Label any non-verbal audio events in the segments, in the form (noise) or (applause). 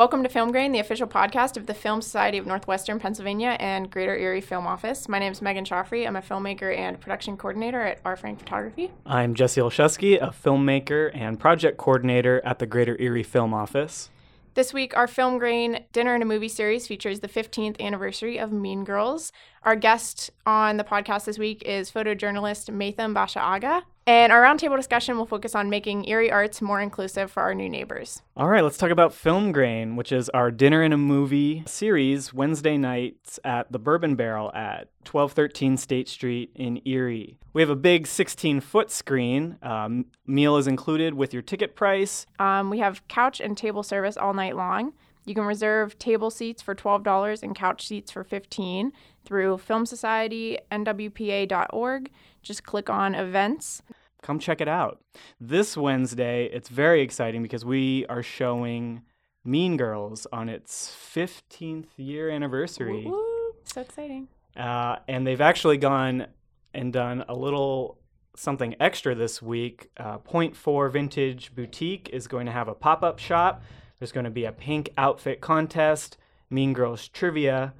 Welcome to Film Grain, the official podcast of the Film Society of Northwestern Pennsylvania and Greater Erie Film Office. My name is Megan Shoffrey. I'm a filmmaker and production coordinator at R. Frank Photography. I'm Jesse Olszewski, a filmmaker and project coordinator at the Greater Erie Film Office. This week, our Film Grain Dinner and a Movie series features the 15th anniversary of Mean Girls. Our guest on the podcast this week is photojournalist Maitham Basha Aga. And our roundtable discussion will focus on making Erie arts more inclusive for our new neighbors. All right, let's talk about Film Grain, which is our dinner and a movie series Wednesday nights at the Bourbon Barrel at 1213 State Street in Erie. We have a big 16 foot screen. Um, meal is included with your ticket price. Um, we have couch and table service all night long. You can reserve table seats for $12 and couch seats for 15 through filmsocietynwpa.org. Just click on events. Come check it out. This Wednesday, it's very exciting because we are showing Mean Girls on its 15th year anniversary. Woo, woo. So exciting. Uh, and they've actually gone and done a little something extra this week. Uh, Point Four Vintage Boutique is going to have a pop up shop. There's going to be a pink outfit contest, Mean Girls trivia,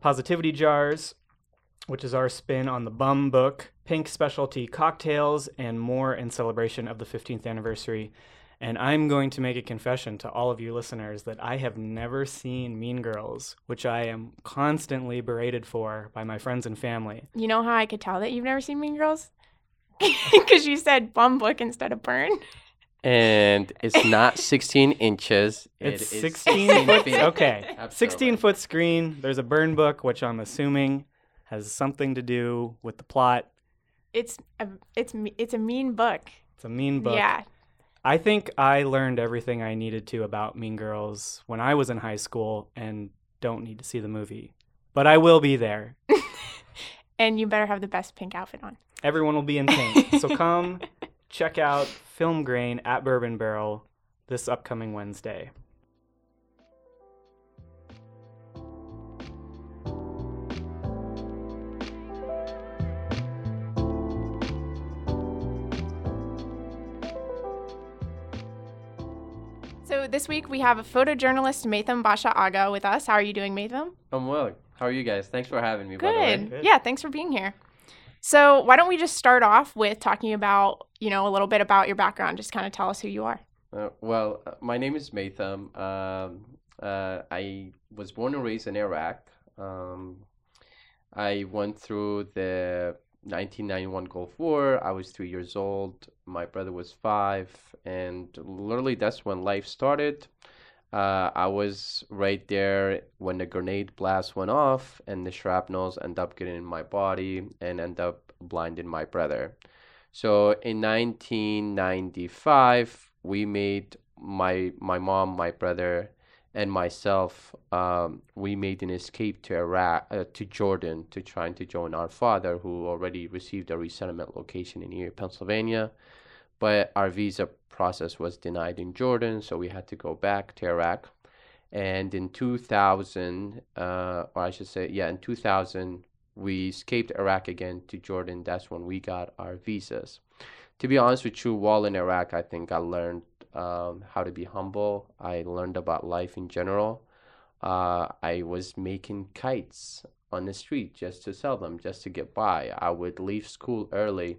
positivity jars, which is our spin on the Bum book, pink specialty cocktails, and more in celebration of the 15th anniversary. And I'm going to make a confession to all of you listeners that I have never seen Mean Girls, which I am constantly berated for by my friends and family. You know how I could tell that you've never seen Mean Girls? (laughs) Because you said bum book instead of burn. And it's not (laughs) 16 inches. It's it is 16 foot. feet. Okay. Absolutely. 16 foot screen. There's a burn book, which I'm assuming has something to do with the plot. It's a it's it's a mean book. It's a mean book. Yeah. I think I learned everything I needed to about Mean Girls when I was in high school and don't need to see the movie. But I will be there. (laughs) And you better have the best pink outfit on. Everyone will be in pink. so (laughs) come check out Film Grain at Bourbon Barrel this upcoming Wednesday. So this week we have a photojournalist Maitham Basha Aga with us. How are you doing, Maitham? I'm well. How are you guys? Thanks for having me. By the way. Good. Good. Yeah, thanks for being here. So why don't we just start off with talking about, you know, a little bit about your background. Just kind of tell us who you are. Uh, well, uh, my name is Maitham. Um, uh, I was born and raised in Iraq. Um, I went through the 1991 Gulf War. I was three years old. My brother was five, and literally that's when life started. Uh, I was right there when the grenade blast went off, and the shrapnels end up getting in my body and end up blinding my brother. So in 1995, we made my my mom, my brother, and myself. Um, we made an escape to Iraq, uh, to Jordan, to trying to join our father, who already received a resettlement location in Erie, Pennsylvania. But our visa process was denied in Jordan, so we had to go back to Iraq. And in 2000, uh, or I should say, yeah, in 2000, we escaped Iraq again to Jordan. That's when we got our visas. To be honest with you, while in Iraq, I think I learned um, how to be humble. I learned about life in general. Uh, I was making kites on the street just to sell them, just to get by. I would leave school early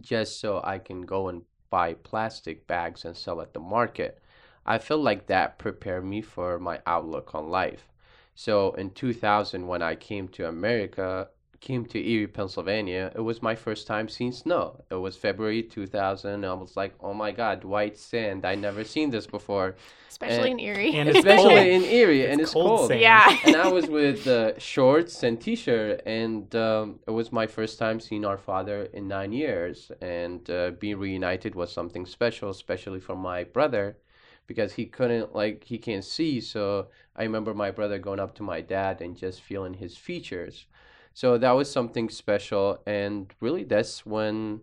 just so I can go and buy plastic bags and sell at the market. I feel like that prepared me for my outlook on life. So in 2000, when I came to America, came to Erie, Pennsylvania, it was my first time seeing snow. It was February 2000. I was like, oh my God, white sand. I never seen this before. Especially in Erie. and (laughs) it's Especially cold. in Erie, It's and it's cold cold. sand. yeah. and I was with uh, shorts and t-shirt, and um, it was my first time seeing our father in nine years, and uh, being reunited was something special, especially for my brother, because he couldn't like he can't see. So I remember my brother going up to my dad and just feeling his features. So that was something special, and really that's when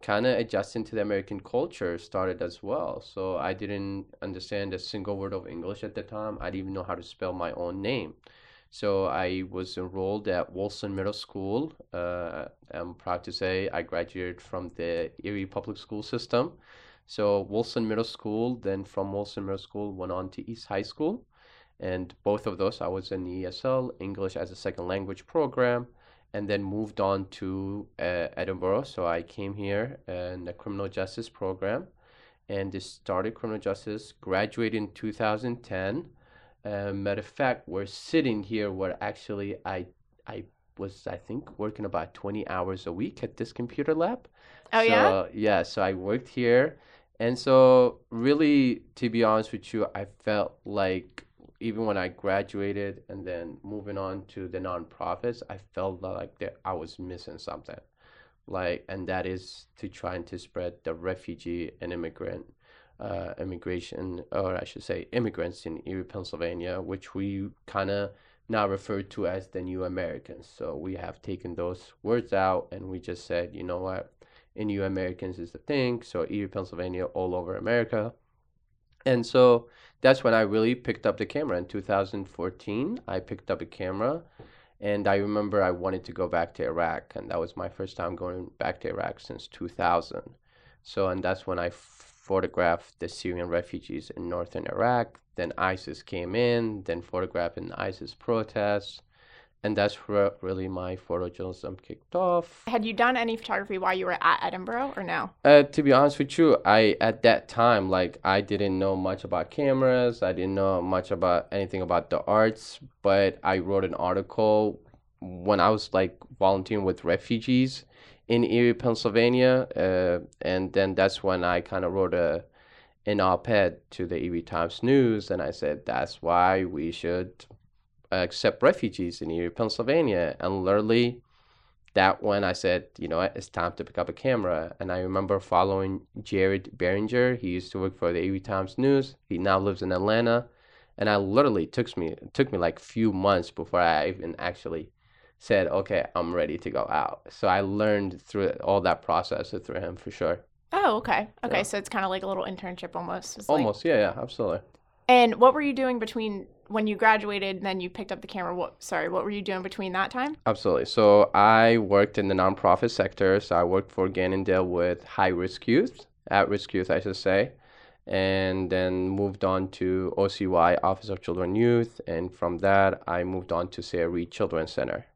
kind of adjusting to the American culture started as well. So I didn't understand a single word of English at the time. I didn't even know how to spell my own name. So I was enrolled at Wilson Middle School. Uh, I'm proud to say I graduated from the Erie Public School System. So Wilson Middle School, then from Wilson Middle School went on to East High School, and both of those I was in the ESL English as a second language program, and then moved on to uh, Edinboro. So I came here in the criminal justice program, and started criminal justice. Graduated in 2010. Uh, matter of fact, we're sitting here where actually I I was I think working about 20 hours a week at this computer lab. Oh so, yeah. Yeah. So I worked here, and so really, to be honest with you, I felt like even when I graduated and then moving on to the nonprofits, I felt like that I was missing something, like, and that is to trying to spread the refugee and immigrant. Uh, immigration, or I should say, immigrants in Erie, Pennsylvania, which we kind of now referred to as the new Americans. So we have taken those words out and we just said, you know what, new Americans is the thing. So Erie, Pennsylvania, all over America. And so that's when I really picked up the camera in 2014. I picked up a camera and I remember I wanted to go back to Iraq and that was my first time going back to Iraq since 2000. So and that's when I photographed the Syrian refugees in northern Iraq. Then ISIS came in, then photographing ISIS protests. And that's where really my photojournalism kicked off. Had you done any photography while you were at Edinboro or no? Uh, to be honest with you, I at that time like I didn't know much about cameras. I didn't know much about anything about the arts. But I wrote an article when I was like volunteering with refugees in Erie, Pennsylvania, uh, and then that's when I kind of wrote a an op-ed to the Erie Times News, and I said that's why we should Uh, accept refugees in Erie, Pennsylvania. And literally, that when I said, you know, it's time to pick up a camera. And I remember following Jared Beringer. He used to work for the Erie Times News. He now lives in Atlanta. And I literally took me it took me like few months before I even actually said, okay, I'm ready to go out. So I learned through all that process through him for sure. Oh, okay. Okay, Yeah. so it's kind of like a little internship almost. It's like- Almost, yeah, yeah, absolutely. and what were you doing between when you graduated then you picked up the camera? What? Sorry, what were you doing between that time? Absolutely. So I worked in the nonprofit sector. So I worked for Gannondale with high risk youth, at risk youth, I should say, and then moved on to OCY, Office of Children Youth. And from that, I moved on to Sarah Reed Children's Center.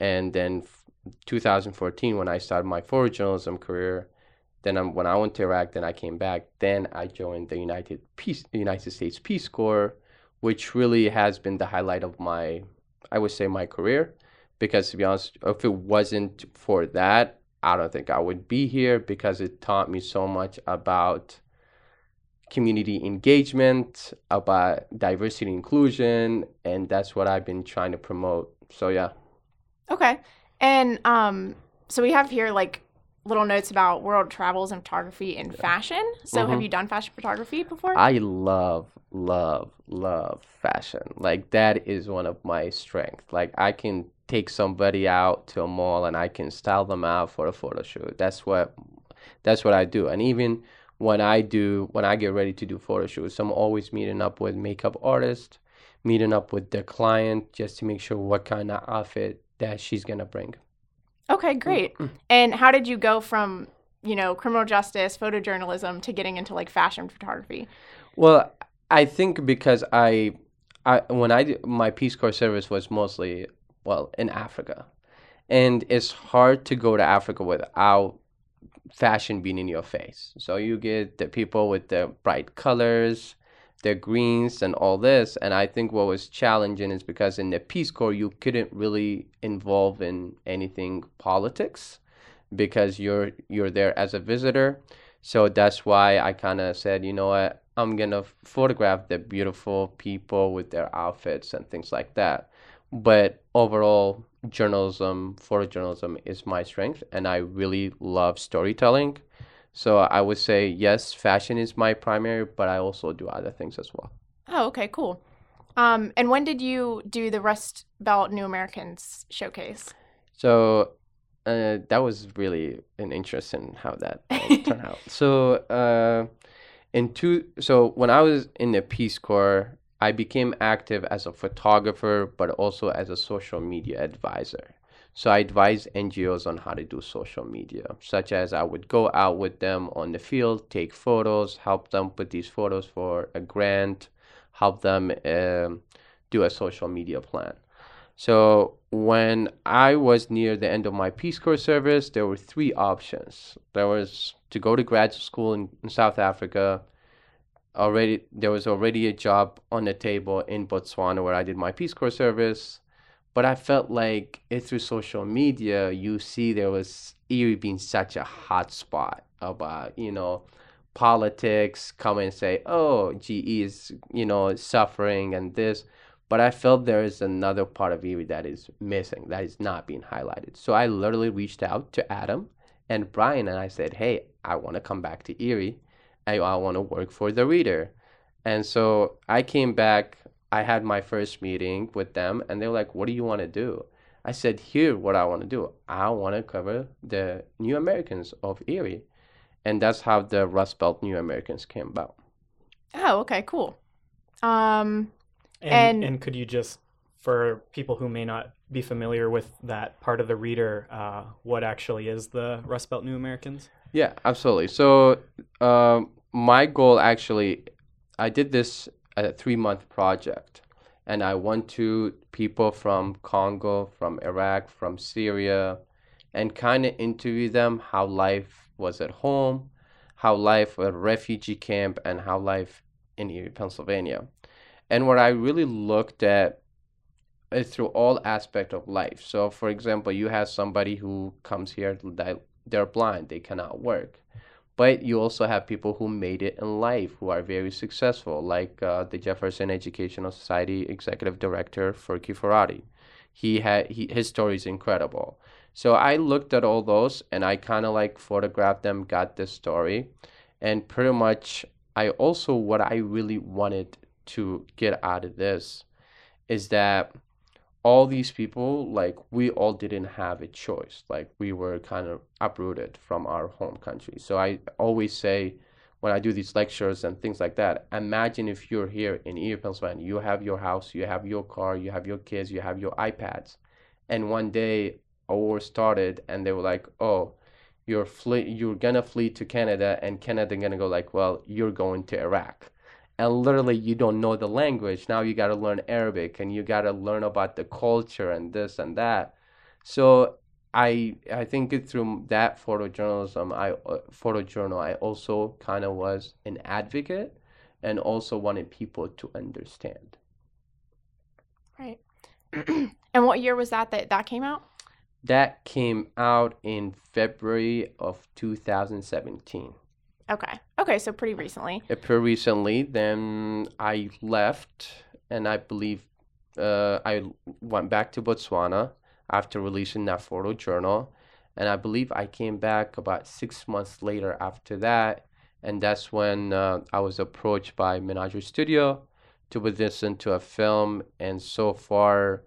And then f- 2014, when I started my photojournalism career, then um, when I went to Iraq, then I came back. Then I joined the United Peace, United States Peace Corps, which really has been the highlight of my, I would say, my career. Because to be honest, if it wasn't for that, I don't think I would be here because it taught me so much about community engagement, about diversity inclusion, and that's what I've been trying to promote. So yeah. Okay. And um, so we have here like little notes about world travels and photography and fashion. So have Mhm. you done fashion photography before? I love, love, love fashion. Like that is one of my strengths. Like I can take somebody out to a mall and I can style them out for a photo shoot. That's what that's what I do. And even when I do when I get ready to do photo shoots, I'm always meeting up with makeup artists, meeting up with the client just to make sure what kind of outfit that she's gonna bring. okay, great. Mm-hmm. And how did you go from you know criminal justice, photojournalism to getting into like fashion photography? Well, I think because I, I when I my Peace Corps service was mostly well in Africa, and it's hard to go to Africa without fashion being in your face. So you get the people with the bright colors, the greens, and all this. And I think what was challenging is because in the Peace Corps you couldn't really involve in anything politics because you're you're there as a visitor. So that's why I kind of said, you know what, I'm gonna photograph the beautiful people with their outfits and things like that. But overall, journalism, photojournalism is my strength, and I really love storytelling. So I would say yes, fashion is my primary, but I also do other things as well. Oh, okay, cool. Um, and when did you do the Rust Belt New Americans showcase? So uh, that was really an interesting how that turned out. (laughs) So uh, in two, so when I was in the Peace Corps, I became active as a photographer, but also as a social media advisor. So I advised NGOs on how to do social media, such as I would go out with them on the field, take photos, help them put these photos for a grant, help them um, do a social media plan. So when I was near the end of my Peace Corps service, there were three options. There was to go to graduate school in, in South Africa. Already, there was already a job on the table in Botswana where I did my Peace Corps service. But I felt like it through social media, you see there was Erie being such a hot spot about, you know, politics, come and say, oh, GE is, you know, suffering and this but I felt there is another part of Erie that is missing, that is not being highlighted. So I literally reached out to Adam and Brian and I said, Hey, I want to come back to Erie. I, I want to work for the reader. And so I came back. I had my first meeting with them and they were like, What do you want to do? I said, Here, what I want to do. I want to cover the New Americans of Erie. And that's how the Rust Belt New Americans came about. Oh, okay, cool. Um, And, And- and could you just, for people who may not be familiar with that part of the reader, uh, what actually is the Rust Belt New Americans? Yeah, absolutely. So, um, my goal actually, I did this a three month project, and I went to people from Congo, from Iraq, from Syria, and kind of interview them how life was at home, how life at refugee camp, and how life in Erie, Pennsylvania. And what I really looked at is through all aspect of life. So, for example, you have somebody who comes here they're blind, they cannot work. But you also have people who made it in life who are very successful, like uh, the Jefferson Educational Society executive director Ferki Ferati. He had he, his story is incredible. So I looked at all those and I kind of like photographed them, got this story, and pretty much I also what I really wanted to get out of this is that all these people like we all didn't have a choice. Like we were kind of uprooted from our home country. So i always say when i do these lectures and things like that imagine if you're here in erie pennsylvania you have your house you have your car you have your kids you have your ipads. And one day a war started and they were like oh you're you're gonna flee to canada and canada gonna go like well you're going to iraq and literally you don't know the language now you got to learn arabic and you got to learn about the culture and this and that so i i think through that photojournalism i uh, photojournal i also kind of was an advocate and also wanted people to understand right. (clears throat) and what year was that that that came out? that came out in february of 2017 Okay. Okay, so pretty recently. pretty recently. Then I left, and I believe uh, I went back to Botswana after releasing that photo journal, and I believe I came back about six months later after that, and that's when uh, I was approached by Menagerie Studio to put this into a film, and so far,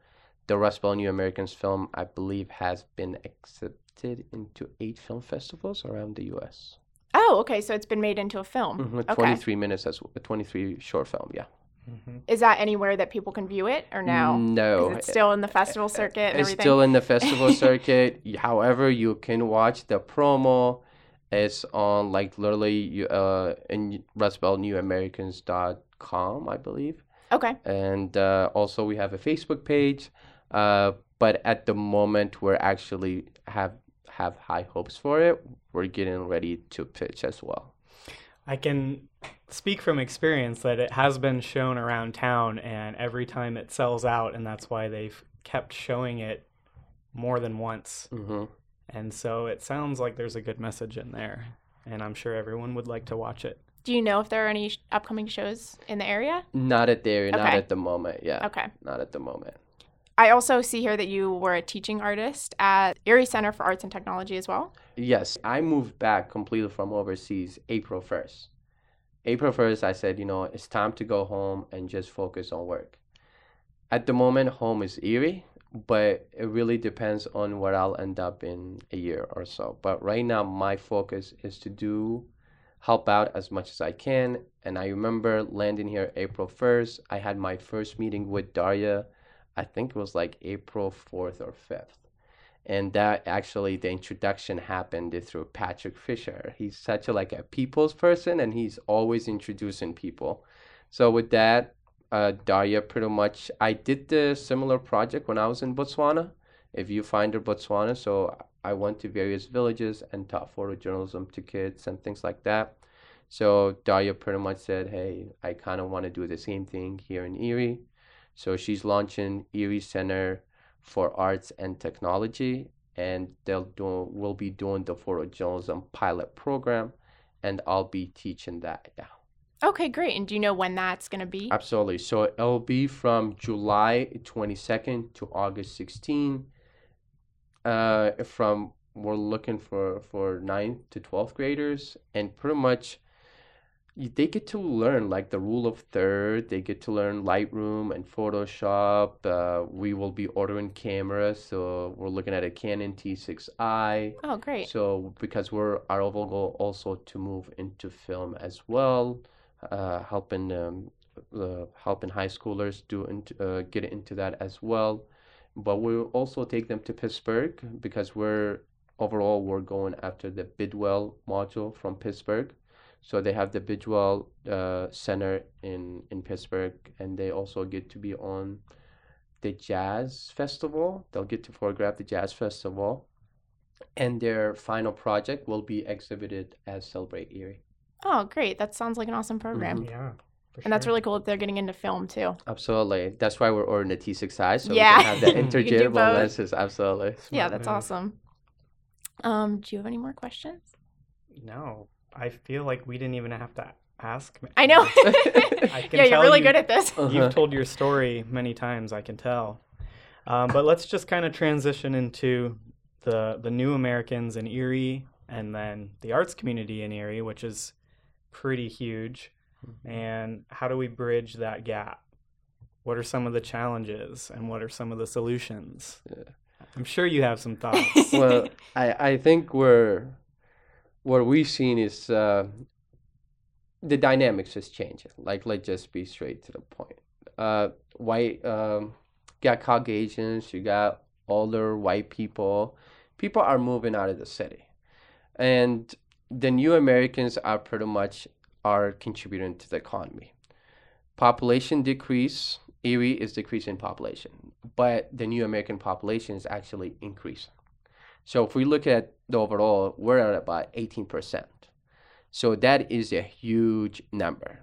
the Rust Belt New Americans film I believe has been accepted into eight film festivals around the U.S. Oh, okay, so it's been made into a film. Mhm, Okay. 23 minutes as a 23 short film, yeah. Is that anywhere that people can view it or no? 'Cause No. It's still in the festival (laughs) circuit It's everything. still in the festival (laughs) circuit. However, you can watch the promo. It's on like literally you- uh in rustbeltnewamericans.com, I believe. okay. And uh, also we have a Facebook page. Uh, but at the moment we're actually have have high hopes for it. We're getting ready to pitch as well. I can speak from experience that it has been shown around town, and every time it sells out, and that's why they've kept showing it more than once. hmm And so it sounds like there's a good message in there, and I'm sure everyone would like to watch it. Do you know if there are any upcoming shows in the area? Not at the area, not at the moment. Yeah, Okay. not at the moment. I also see here that you were a teaching artist at Erie Center for Arts and Technology as well. Yes, I moved back completely from overseas April 1st. April 1st, I said, you know, it's time to go home and just focus on work. At the moment, home is Erie, but it really depends on where I'll end up in a year or so. But right now, my focus is to do help out as much as I can. And I remember landing here April 1st. I had my first meeting with Daria, I think it was like April 4th or 5th and that actually the introduction happened through Patrick Fisher. He's such a like a people's person, and he's always introducing people. So with that, uh, Daria pretty much I did the similar project when I was in Botswana. If you find her Botswana, so I went to various villages and taught photojournalism to kids and things like that. So Daria pretty much said, "Hey, I kind of want to do the same thing here in Erie." So she's launching Erie Center for Arts and Technology, and they'll do we'll be doing the photojournalism pilot program, and I'll be teaching that. Yeah. Okay, great. And do you know when that's going to be? Absolutely. So it'll be from July 22nd to August 16. Uh, from we're looking for for 9th to 12th graders, and pretty much they get to learn like the rule of third. They get to learn Lightroom and Photoshop. Uh, we will be ordering cameras, so we're looking at a Canon T6i. Oh, great. So because we're our overall goal also to move into film as well, uh, helping um, uh, helping high schoolers do into, uh, get into that as well. But we'll also take them to Pittsburgh because we're overall we're going after the Bidwell module from Pittsburgh. So they have the Bidwell uh, Center in in Pittsburgh, and they also get to be on the Jazz Festival. They'll get to photograph the Jazz Festival and their final project will be exhibited as Celebrate Erie. Oh, great. That sounds like an awesome program. Mhm. Yeah. for And that's really cool that they're getting into film too. Absolutely. That's why we're ordering the T6i so Yeah. we can have the (laughs) You can do interchangeable lenses. Absolutely. yeah, that's move. awesome. Um, do you have any more questions? No, I feel like we didn't even have to ask. I know. (laughs) I can yeah, you're really you- good at this. Uh-huh. You've told your story many times, I can tell. Um, but let's just kind of transition into the the new Americans in Erie, and then the arts community in Erie, which is pretty huge. And how do we bridge that gap? What are some of the challenges, and what are some of the solutions? Yeah. I'm sure you have some (laughs) thoughts. well, I, I think we're what we've seen is uh, the dynamics is changing. Like, let's just be straight to the point. Uh, white, um, got Caucasians, you got older white people. People are moving out of the city, and the new Americans are pretty much are contributing to the economy. Population decrease. Erie is decreasing population, but the new American population is actually increasing. So if we look at the overall, we're at about 18%. So that is a huge number.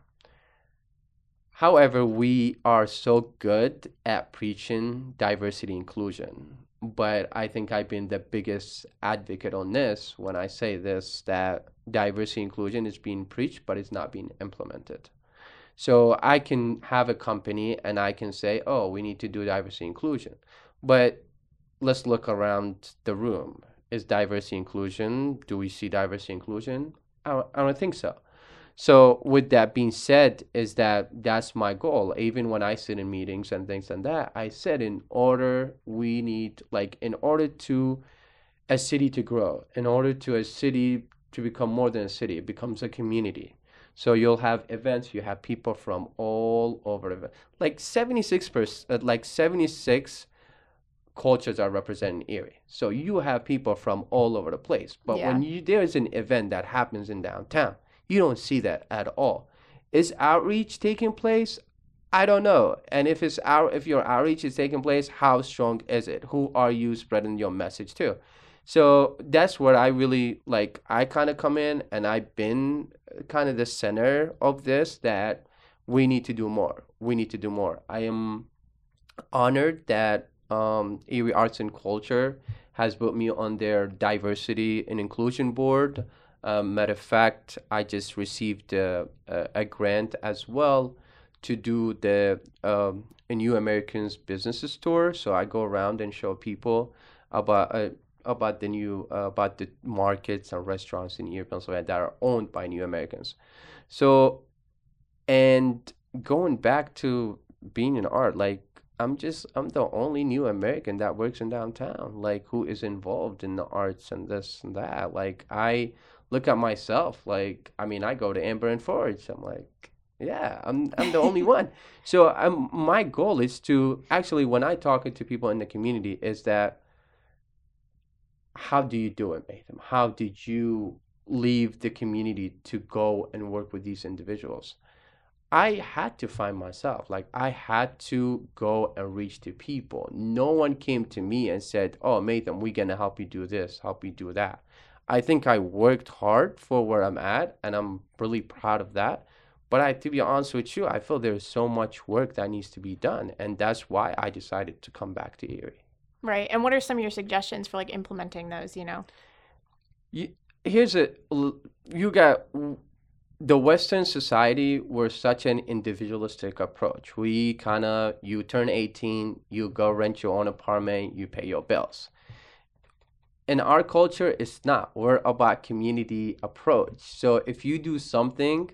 However, we are so good at preaching diversity inclusion. But I think I've been the biggest advocate on this when I say this that diversity inclusion is being preached, but it's not being implemented. So I can have a company and I can say, oh, we need to do diversity inclusion. But let's look around the room. Is diversity inclusion? Do we see diversity inclusion? I don't, I don't think so. So with that being said, is that that's my goal. Even when I sit in meetings and things like that, I said in order we need like in order to a city to grow, in order to a city to become more than a city, it becomes a community. So you'll have events. You have people from all over like seventy six percent, uh, like seventy six cultures are represented in Erie. So you have people from all over the place. But when you there is an event that happens in downtown, you don't see that at all. Is outreach taking place? I don't know. And if it's out, if your outreach is taking place, how strong is it? Who are you spreading your message to? So that's where I really like. I kind of come in, and I've been kind of the center of this. That we need to do more. We need to do more. I am honored that um, Erie Arts and Culture has put me on their diversity and inclusion board. Um, matter of fact, I just received a, a, a grant as well to do the um, a New Americans Businesses Tour. So I go around and show people about uh, about the new uh, about the markets and restaurants in Erie, Pennsylvania that are owned by New Americans. So, and going back to being in art, like I'm just I'm the only new American that works in downtown, like who is involved in the arts and this and that. Like I look at myself, like I mean I go to Ember and Forge. I'm like, yeah, I'm I'm the only one. (laughs) So I'm my goal is to actually when I talk to people in the community is that how do you do it, Maitham? How did you leave the community to go and work with these individuals? I had to find myself. Like I had to go and reach to people. No one came to me and said, "Oh, Nathan, we're gonna help you do this, help you do that." I think I worked hard for where I'm at, and I'm really proud of that. But I, to be honest with you, I feel there's so much work that needs to be done, and that's why I decided to come back to Erie. Right. And what are some of your suggestions for like implementing those? You know. You, here's a you got the Western society we're such an individualistic approach. We kind of you turn 18, you go rent your own apartment, you pay your bills. In our culture, it's not. We're about community approach. So if you do something,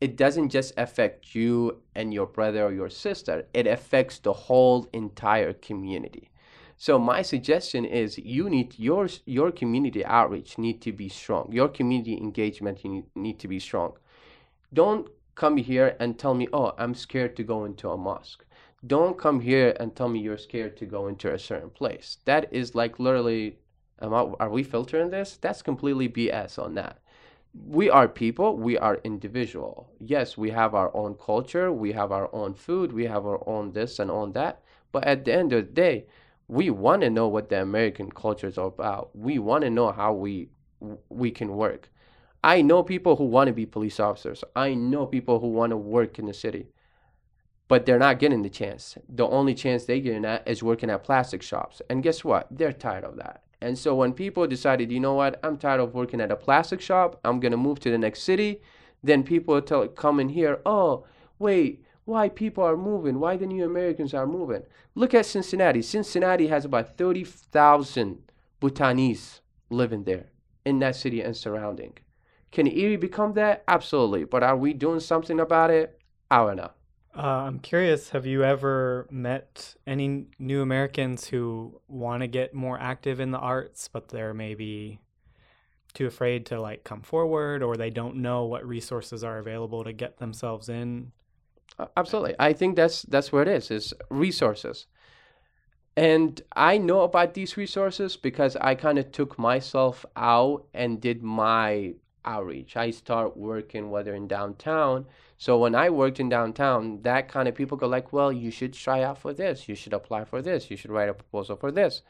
it doesn't just affect you and your brother or your sister. It affects the whole entire community. So my suggestion is you need your your community outreach need to be strong. Your community engagement need, need to be strong don't come here and tell me, oh, I'm scared to go into a mosque. Don't come here and tell me you're scared to go into a certain place. That is like literally, I, are we filtering this? That's completely BS on that. We are people, we are individual. Yes, we have our own culture, we have our own food, we have our own this and on that. But at the end of the day, we want to know what the American culture is about. We want to know how we we can work. I know people who want to be police officers. I know people who want to work in the city, but they're not getting the chance. The only chance they get at is working at plastic shops. And guess what? They're tired of that. And so when people decided, you know what, I'm tired of working at a plastic shop, I'm gonna move to the next city, then people tell come in here, oh, wait, why people are moving, why the new Americans are moving. Look at Cincinnati. Cincinnati has about 30,000 Bhutanese living there in that city and surrounding. Can Erie become that? Absolutely. But are we doing something about it? I don't know. Uh, I'm curious, have you ever met any new Americans who want to get more active in the arts, but they're maybe too afraid to like come forward or they don't know what resources are available to get themselves in? Absolutely. I think that's that's where it is, is resources. And I know about these resources because I kind of took myself out and did my outreach. I start working whether in downtown. So when I worked in downtown, that kind of people go like, well, you should try out for this. You should apply for this. You should write a proposal for this.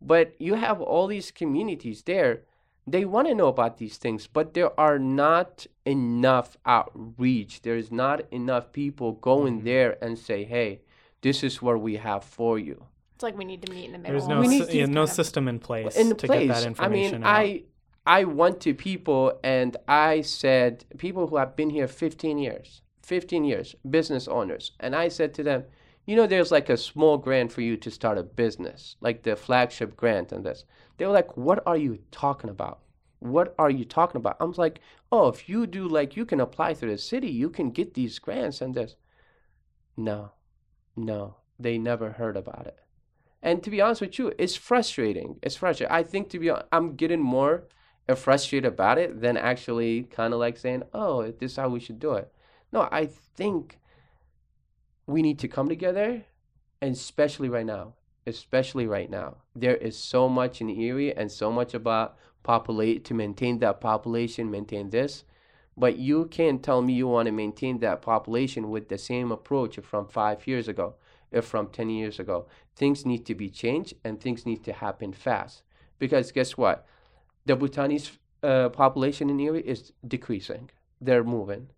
But you have all these communities there. They want to know about these things, but there are not enough outreach. There's not enough people going mm-hmm. there and say, hey, this is what we have for you. It's like we need to meet in the middle. There's no, si- yeah, no system in place in to place. get that information I mean, out. I I went to people and I said, people who have been here 15 years, 15 years, business owners, and I said to them, you know, there's like a small grant for you to start a business, like the flagship grant and this. They were like, what are you talking about? What are you talking about? I'm like, oh, if you do like, you can apply through the city, you can get these grants and this. No, no, they never heard about it. And to be honest with you, it's frustrating. It's frustrating. I think to be, I'm getting more frustrated about it than actually kind of like saying, oh, this is how we should do it. No, I think we need to come together, and especially right now, especially right now, there is so much in Erie and so much about populate to maintain that population, maintain this. But you can't tell me you want to maintain that population with the same approach from five years ago or from 10 years ago. Things need to be changed and things need to happen fast. Because guess what? The Bhutanese uh, population in Erie is decreasing. They're moving.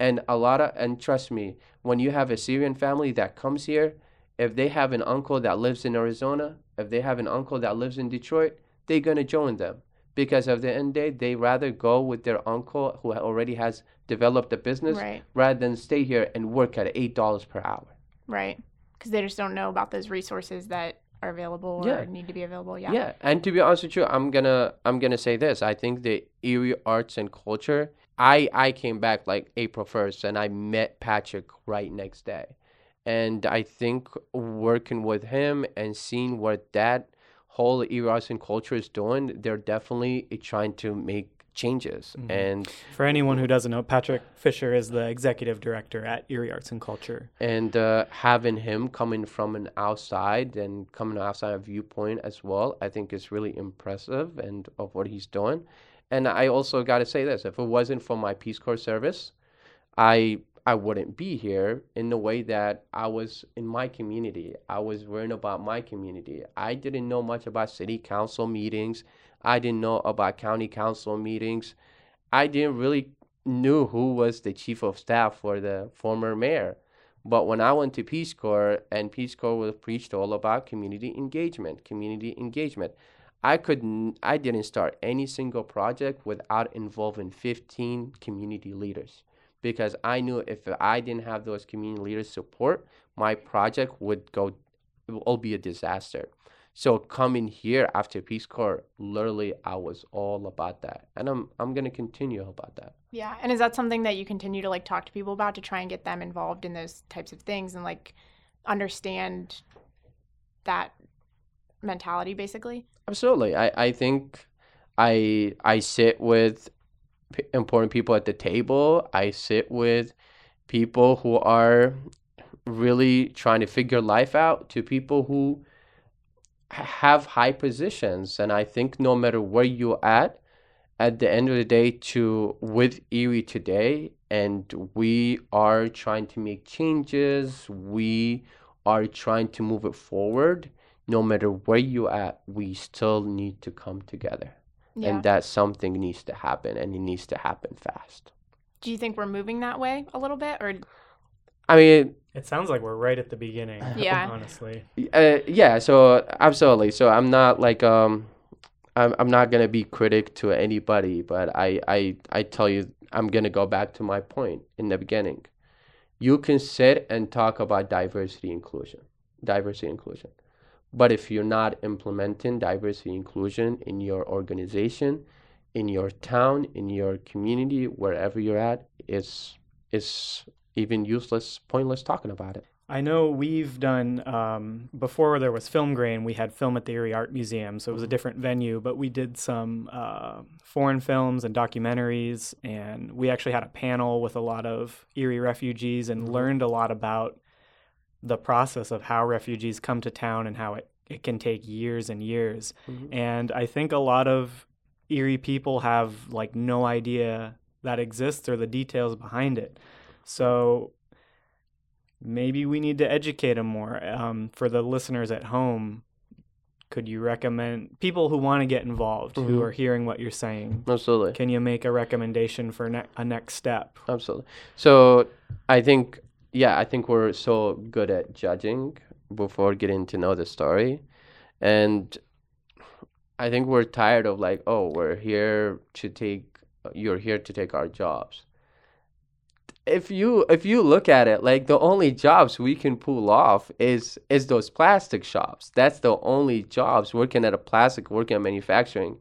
And a lot of, and trust me, when you have a Syrian family that comes here, if they have an uncle that lives in Arizona, if they have an uncle that lives in Detroit, they're going to join them. Because of the end day, they rather go with their uncle who already has developed a business right. rather than stay here and work at $8 per hour. Right. Because they just don't know about those resources that are available or yeah. need to be available. Yeah. Yeah, and to be honest with you, I'm gonna I'm gonna say this. I think the Erie arts and culture. I I came back like April first, and I met Patrick right next day, and I think working with him and seeing what that whole Erie arts and culture is doing, they're definitely trying to make changes. Mhm. And For anyone who doesn't know, Patrick Fisher is the executive director at Erie Arts and Culture. and uh, having him coming from an outside and coming outside a viewpoint as well, I think is really impressive and of what he's doing. And I also got to say this: if it wasn't for my Peace Corps service, I I wouldn't be here in the way that I was in my community. I was worrying about my community. I didn't know much about city council meetings. I didn't know about county council meetings. I didn't really knew who was the chief of staff for the former mayor. But when I went to Peace Corps and Peace Corps was preached all about community engagement, community engagement. I couldn't I didn't start any single project without involving 15 community leaders because I knew if I didn't have those community leaders support, my project would go it will be a disaster. So coming here after Peace Corps, literally I was all about that. And I'm I'm gonna continue about that. Yeah. And is that something that you continue to like talk to people about to try and get them involved in those types of things and like understand that mentality basically? Absolutely. I, I think I I sit with p- important people at the table. I sit with people who are really trying to figure life out to people who have high positions and I think no matter where you're at at the end of the day to with Erie today and we are trying to make changes we are trying to move it forward no matter where you're at we still need to come together Yeah. and that something needs to happen and it needs to happen fast Do you think we're moving that way a little bit or I mean It sounds like we're right at the beginning. (laughs) Yeah. Honestly. Uh, yeah, so absolutely. So I'm not like um, I'm I'm not gonna be critic to anybody, but I I I tell you, I'm gonna go back to my point in the beginning. You can sit and talk about diversity inclusion, diversity inclusion, but if you're not implementing diversity inclusion in your organization, in your town, in your community, wherever you're at, it's it's even useless, pointless talking about it. I know we've done um, before there was Film Grain. We had film at the Erie Art Museum, so it was a different venue. But we did some uh, foreign films and documentaries, and we actually had a panel with a lot of Erie refugees and Mhm. learned a lot about the process of how refugees come to town and how it, it can take years and years. Mhm. And I think a lot of Erie people have like no idea that exists or the details behind it. So maybe we need to educate them more. Um, for the listeners at home, could you recommend people who want to get involved, who Mhm. are hearing what you're saying? Absolutely. Can you make a recommendation for ne- a next step? Absolutely. So I think, yeah, I think we're so good at judging before getting to know the story. And I think we're tired of like, oh, we're here to take, you're here to take our jobs. If you if you look at it, like the only jobs we can pull off is is those plastic shops. That's the only jobs working at a plastic, working at manufacturing.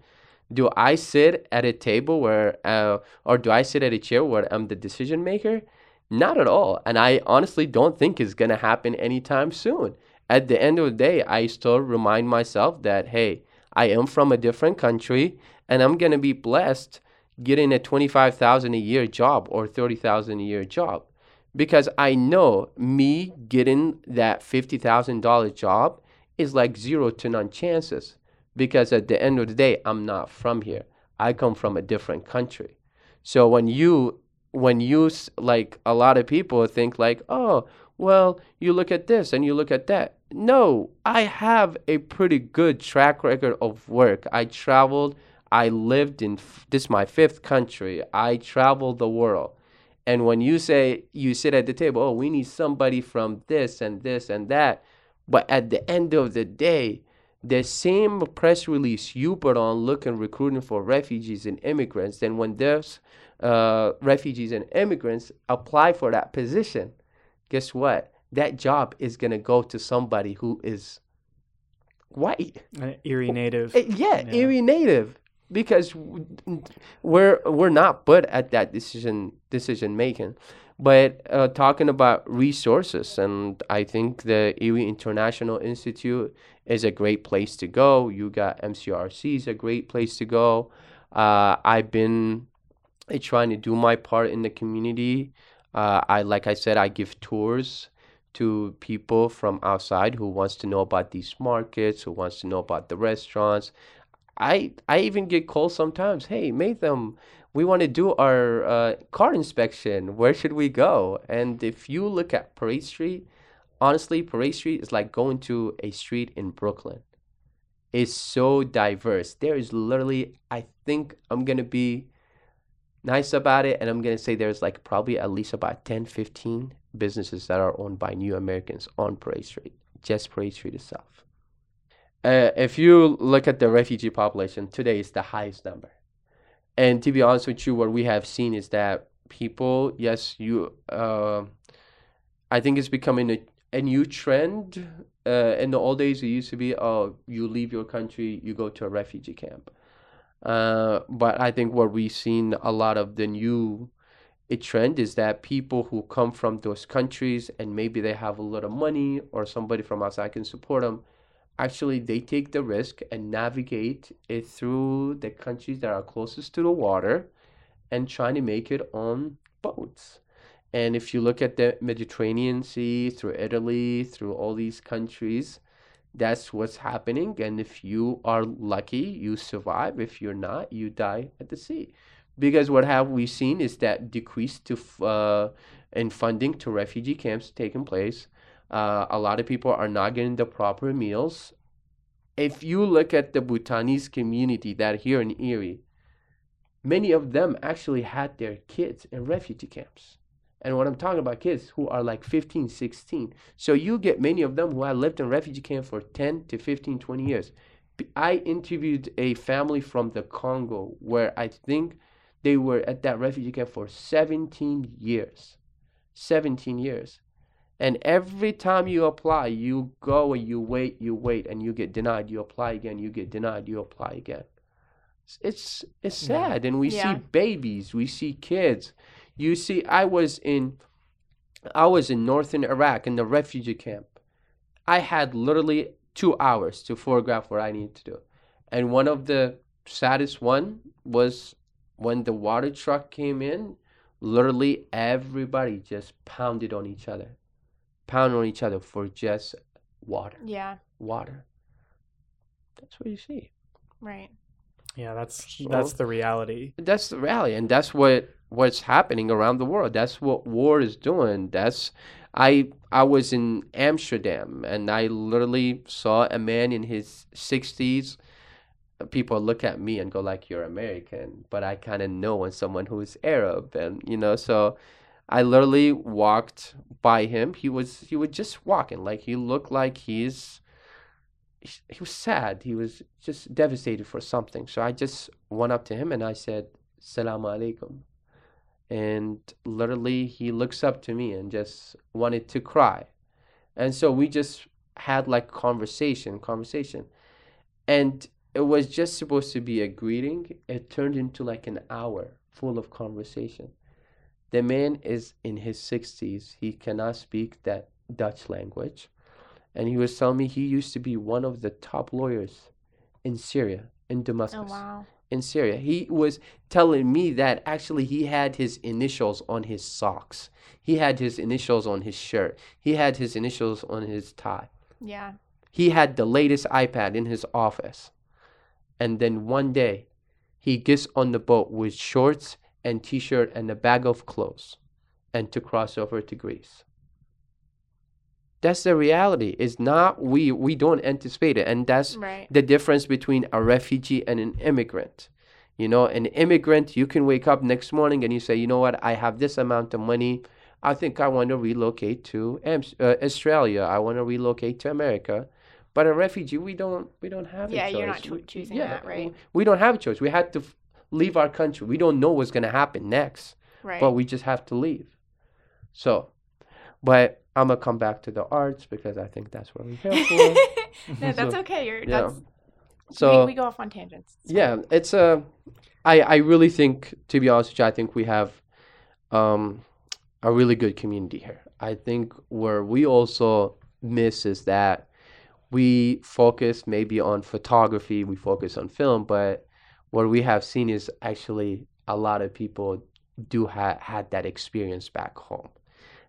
Do I sit at a table where uh, or do I sit at a chair where I'm the decision maker? Not at all. And I honestly don't think it's going to happen anytime soon. At the end of the day, I still remind myself that, hey, I am from a different country and I'm going to be blessed getting a 25,000 a year job or 30,000 a year job. Because I know me getting that $50,000 job is like zero to none chances. Because at the end of the day i'm not from here. I come from a different country. So when you when you like a lot of people think like oh well you look at this and you look at that. No i have a pretty good track record of work. I traveled i lived in this is my fifth country. I traveled the world. And when you say you sit at the table oh we need somebody from this and this and that. But at the end of the day the same press release you put on looking recruiting for refugees and immigrants then when those uh, refugees and immigrants apply for that position guess what? That job is going to go to somebody who is white. An Erie native. Uh, yeah, Yeah. Erie native because we're we're not good at that decision decision making. But uh, talking about resources, and I think the Erie International Institute is a great place to go. You got MCRC is a great place to go. Uh, I've been uh, trying to do my part in the community. Uh, I like I said, I give tours to people from outside who wants to know about these markets, who wants to know about the restaurants. I I even get calls sometimes. Hey, Maitham, we want to do our uh, car inspection. Where should we go? And if you look at Parade Street, honestly, Parade Street is like going to a street in Brooklyn. It's so diverse. There is literally, I think I'm gonna be nice about it, and I'm gonna say there's like probably at least about 10, 15 businesses that are owned by new Americans on Parade Street, just Parade Street itself. Uh, if you look at the refugee population today, it's the highest number. And to be honest with you, what we have seen is that people, yes, you, uh, I think it's becoming a, a new trend. Uh, in the old days, it used to be, oh, you leave your country, you go to a refugee camp. Uh, but I think what we've seen a lot of the new a trend is that people who come from those countries and maybe they have a lot of money or somebody from outside can support them actually they take the risk and navigate it through the countries that are closest to the water and trying to make it on boats. And if you look at the mediterranean sea through italy through all these countries that's what's happening. And if you are lucky you survive. If you're not you die at the sea. Because what have we seen is that decrease to uh, in funding to refugee camps taking place. Uh, a lot of people are not getting the proper meals. If you look at the Bhutanese community that here in Erie, many of them actually had their kids in refugee camps. And what I'm talking about kids who are like 15, 16. So you get many of them who have lived in refugee camp for 10 to 15, 20 years. I interviewed a family from the Congo where I think they were at that refugee camp for 17 years. 17 years. And every time you apply, you go and you wait, you wait, and you get denied. You apply again, you get denied, you apply again. It's it's sad, and we Yeah. see babies, we see kids. You see, I was in, I was in northern Iraq in the refugee camp. I had literally two hours to photograph what I needed to do, and one of the saddest one was when the water truck came in, literally everybody just pounded on each other, pounded on each other for just water, Yeah, water. That's what you see. right. Yeah, that's So- that's the reality. That's the reality, and that's what what's happening around the world. That's what war is doing. That's I I was in Amsterdam and I literally saw a man in his sixties. People look at me and go like, "You're American," but I kind of know when someone who is Arab, and you know, so I literally walked by him. He was he was just walking like he looked like he's he was sad. He was just devastated for something. So I just went up to him and I said, "Salaam alaikum." And literally, he looks up to me and just wanted to cry. And so we just had like conversation, conversation. And it was just supposed to be a greeting. It turned into like an hour full of conversation. The man is in his 60s. He cannot speak that Dutch language. And he was telling me he used to be one of the top lawyers in Syria, in Damascus Oh wow. in Syria. He was telling me that actually he had his initials on his socks. He had his initials on his shirt. He had his initials on his tie. Yeah. He had the latest iPad in his office. And then one day, he gets on the boat with shorts and t-shirt and a bag of clothes and to cross over to Greece. That's the reality. It's not we we don't anticipate it and that's Right. the difference between a refugee and an immigrant. You know, an immigrant, you can wake up next morning and you say, you know what, I have this amount of money. I think I want to relocate to uh, Australia. I want to relocate to America. But a refugee, we don't, we don't have Yeah, a choice. you're not cho- We- choosing yeah, that, right? We don't have a choice. We had to f- leave our country. We don't know what's going to happen next, Right. but we just have to leave. So, but I'm gonna come back to the arts because I think that's what we're here for. (laughs) no, (laughs) that's So, okay. You're yeah. that's So we, we go off on tangents. It's yeah, it's a. I I really think, to be honest with you, I think we have, um, a really good community here. I think where we also miss is that we focus maybe on photography, we focus on film, but what we have seen is actually a lot of people do ha- had that experience back home.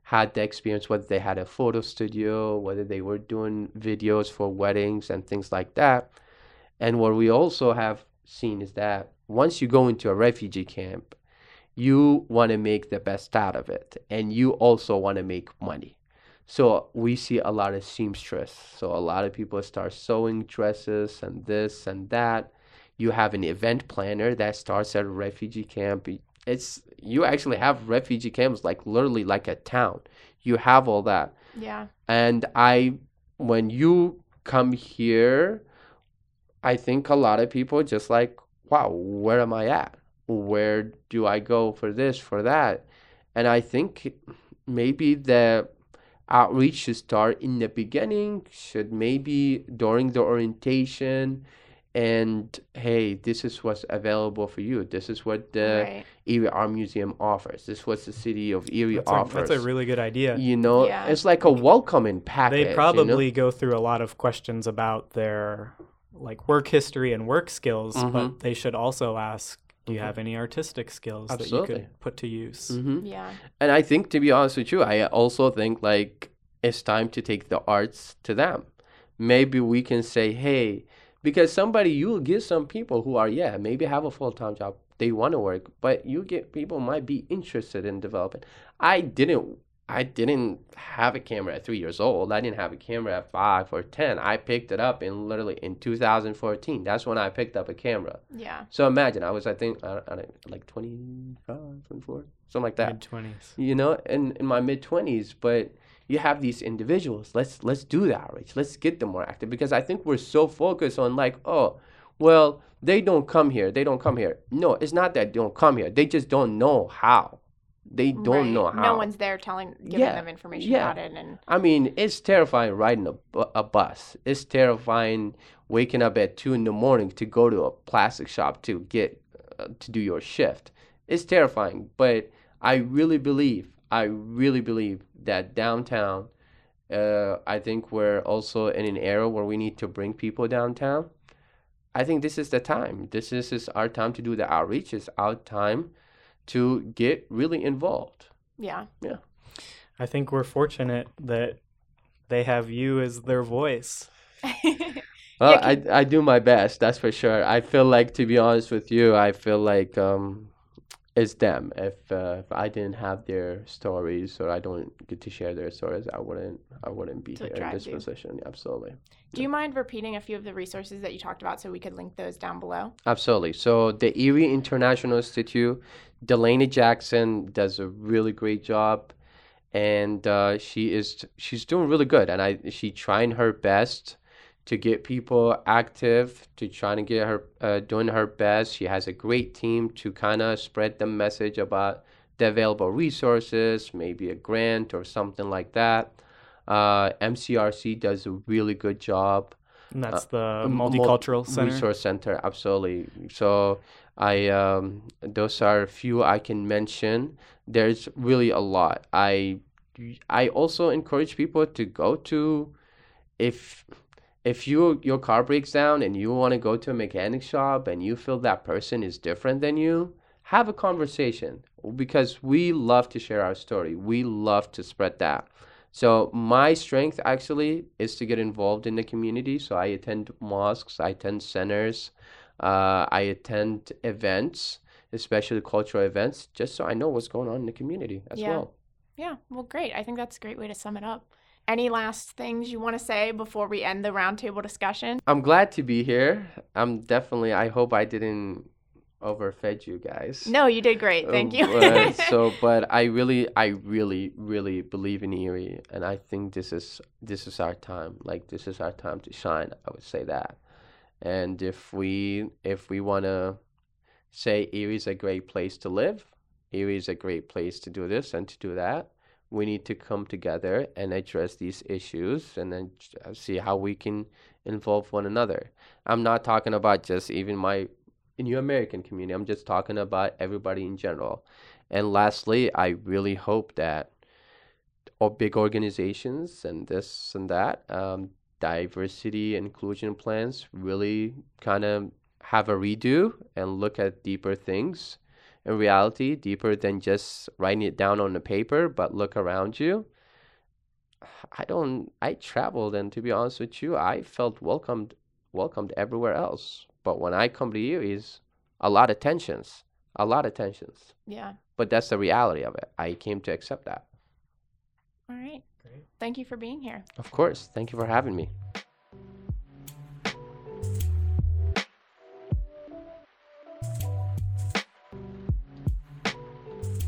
Had the experience whether they had a photo studio whether they were doing videos for weddings and things like that. And what we also have seen is that once you go into a refugee camp you want to make the best out of it and you also want to make money. So we see a lot of seamstress. So a lot of people start sewing dresses and this and that you have an event planner that starts at a refugee camp. It's you actually have refugee camps like literally like a town. You have all that. Yeah. and i when you come here i think a lot of people just like wow where am i at? Where do i go for this for that? And i think maybe the outreach should start in the beginning should maybe during the orientation and hey this is what's available for you this is what the right. erie art museum offers this is what the city of erie That's a, offers that's a really good idea. you know Yeah. it's like a welcoming package they you probably know? go through a lot of questions about their like work history and work skills, Mhm. but they should also ask, do you Mhm. have any artistic skills that you could put to use? Mhm. Yeah. And I think, to be honest with you, I also think like it's time to take the arts to them. Maybe we can say, hey, because somebody you will get some people who are yeah maybe have a full time job they want to work, but you get people might be interested in developing. I didn't. I didn't have a camera at three years old. I didn't have a camera at five or ten. I picked it up in literally in 2014. That's when I picked up a camera. Yeah. So imagine I was I think I, I don't, like 25, 24, something like that Mid twenties. you know in, in my mid 20s but you have these individuals let's let's do the outreach let's get them more active because i think we're so focused on like oh well they don't come here they don't come here no it's not that they don't come here they just don't know how they don't Right. know how No one's there telling, giving Yeah. them information Yeah. about it, and I mean, it's terrifying riding a, bu- a bus. It's terrifying waking up at two in the morning to go to a plastic shop to get uh, to do your shift. It's terrifying, but I really believe, I really believe that downtown. Uh, I think we're also in an era where we need to bring people downtown. I think this is the time. This is, is our time to do the outreach. It's our time to get really involved. yeah. Yeah. I think we're fortunate that they have you as their voice. (laughs) Well, Yeah, I I do my best. That's for sure. I feel like, to be honest with you, I feel like um, it's them. If uh, if I didn't have their stories or I don't get to share their stories, I wouldn't I wouldn't be So here in this you. position. Absolutely, Do you mind repeating a few of the resources that you talked about so we could link those down below? absolutely. So the Erie International Institute, Delaney Jackson does a really great job, and uh, she is she's doing really good. And I she trying her best to get people active, to trying to get her uh, doing her best. She has a great team to kind of spread the message about the available resources, maybe a grant or something like that. Uh, MCRC does a really good job. And that's the Uh, mul- multicultural center. Resource Center, absolutely. So I um, those are a few I can mention. There's really a lot. I I also encourage people to go to if if you your car breaks down and you want to go to a mechanic shop and you feel that person is different than you, have a conversation because we love to share our story. We love to spread that. So my strength actually is to get involved in the community. So I attend mosques, I attend centers, uh, I attend events, especially cultural events, just so I know what's going on in the community as Yeah. well. Yeah, well, great. I think that's a great way to sum it up. Any last things you want to say before we end the roundtable discussion? I'm glad to be here. I'm definitely. I hope I didn't overfed you guys. No, you did great. Thank you. Uh, (laughs) so, but I really, I really, really believe in Erie, and I think this is this is our time. Like this is our time to shine. I would say that. And if we if we want to say Erie is a great place to live, Erie is a great place to do this and to do that, we need to come together and address these issues, and then uh, see how we can involve one another. I'm not talking about just even my new American community. I'm just talking about everybody in general. And lastly, I really hope that big organizations and this and that um, diversity inclusion plans really kind of have a redo and look at deeper things in reality, deeper than just writing it down on the paper, but look around you. I don't I traveled and to be honest with you, I felt welcomed welcomed everywhere else. But when I come to you is a lot of tensions. A lot of tensions. Yeah. But that's the reality of it. I came to accept that. All right. Great. Thank you for being here. Of course. Thank you for having me.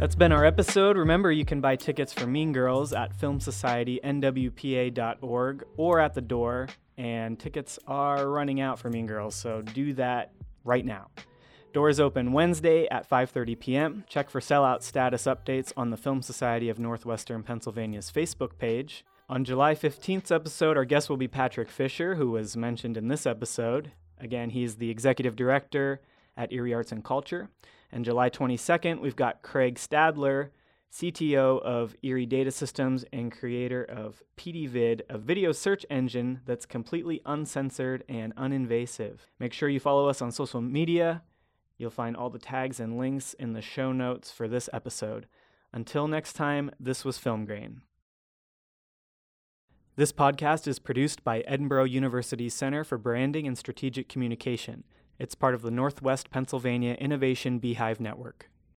That's been our episode. Remember, you can buy tickets for Mean Girls at filmsocietynwpa.org or at the door, and tickets are running out for Mean Girls, so do that right now. Doors open Wednesday at 5:30 p.m. Check for sellout status updates on the Film Society of Northwestern Pennsylvania's Facebook page. On July 15th's episode, our guest will be Patrick Fisher, who was mentioned in this episode. Again, he's the executive director at Erie Arts and Culture. And July 22nd, we've got Craig Stadler, CTO of Erie Data Systems and creator of PDVid, a video search engine that's completely uncensored and uninvasive. Make sure you follow us on social media. You'll find all the tags and links in the show notes for this episode. Until next time, this was Film Grain. This podcast is produced by Edinboro University's Center for Branding and Strategic Communication. It's part of the Northwest Pennsylvania Innovation Beehive Network.